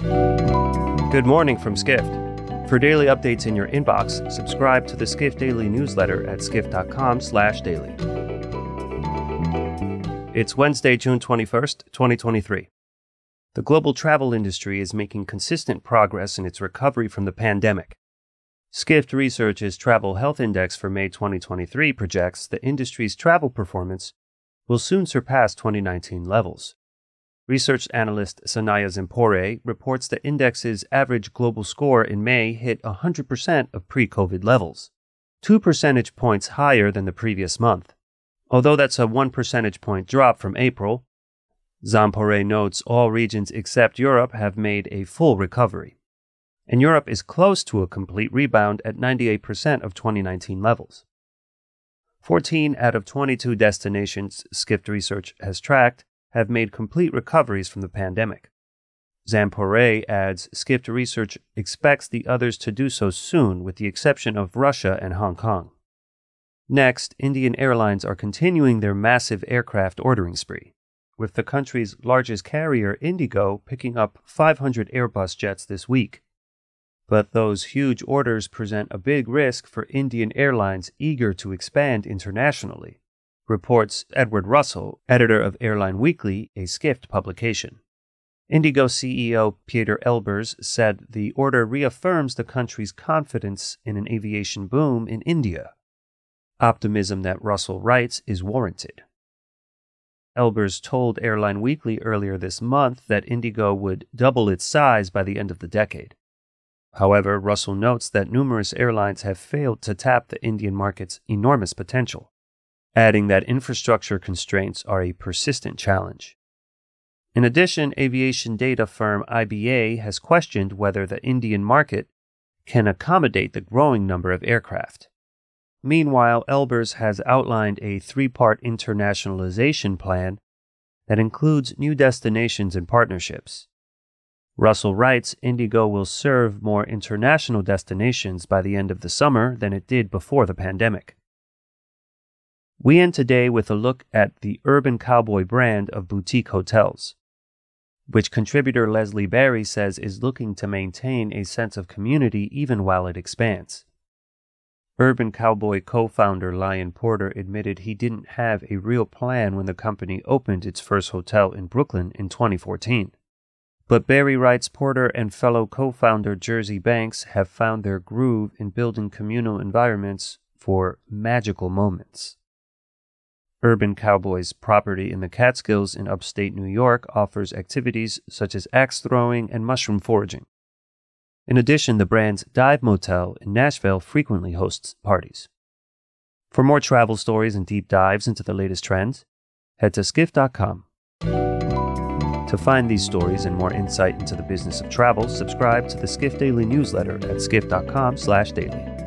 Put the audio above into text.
Good morning from Skift. For daily updates in your inbox, subscribe to the Skift Daily newsletter at skift.com/daily. It's Wednesday, June 21st, 2023. The global travel industry is making consistent progress in its recovery from the pandemic. Skift Research's Travel Health Index for May 2023 projects the industry's travel performance will soon surpass 2019 levels. Research analyst Saniya Zanpure reports the index's average global score in May hit 100% of pre COVID levels, two percentage points higher than the previous month. Although that's a one percentage point drop from April, Zanpure notes all regions except Europe have made a full recovery. And Europe is close to a complete rebound at 98% of 2019 levels. 14 out of 22 destinations Skift Research has tracked have made complete recoveries from the pandemic. Zanpure adds Skift Research expects the others to do so soon, with the exception of Russia and Hong Kong. Next, Indian Airlines are continuing their massive aircraft ordering spree, with the country's largest carrier, IndiGo, picking up 500 Airbus jets this week. But those huge orders present a big risk for Indian Airlines eager to expand internationally reports Edward Russell, editor of Airline Weekly, a Skift publication. IndiGo CEO Pieter Elbers said the order reaffirms the country's confidence in an aviation boom in India. Optimism that Russell writes is warranted. Elbers told Airline Weekly earlier this month that IndiGo would double its size by the end of the decade. However, Russell notes that numerous airlines have failed to tap the Indian market's enormous potential adding that infrastructure constraints are a persistent challenge. In addition, aviation data firm IBA has questioned whether the Indian market can accommodate the growing number of aircraft. Meanwhile, Elbers has outlined a three part internationalization plan that includes new destinations and partnerships. Russell writes IndiGo will serve more international destinations by the end of the summer than it did before the pandemic. We end today with a look at the Urban Cowboy brand of boutique hotels, which contributor Leslie Barry says is looking to maintain a sense of community even while it expands. Urban Cowboy co founder Lyon Porter admitted he didn't have a real plan when the company opened its first hotel in Brooklyn in 2014. But Barry writes Porter and fellow co founder Jersey Banks have found their groove in building communal environments for magical moments. Urban Cowboys property in the Catskills in upstate New York offers activities such as axe throwing and mushroom foraging. In addition, the brand's Dive Motel in Nashville frequently hosts parties. For more travel stories and deep dives into the latest trends, head to skift.com. To find these stories and more insight into the business of travel, subscribe to the Skift Daily newsletter at skift.com/daily.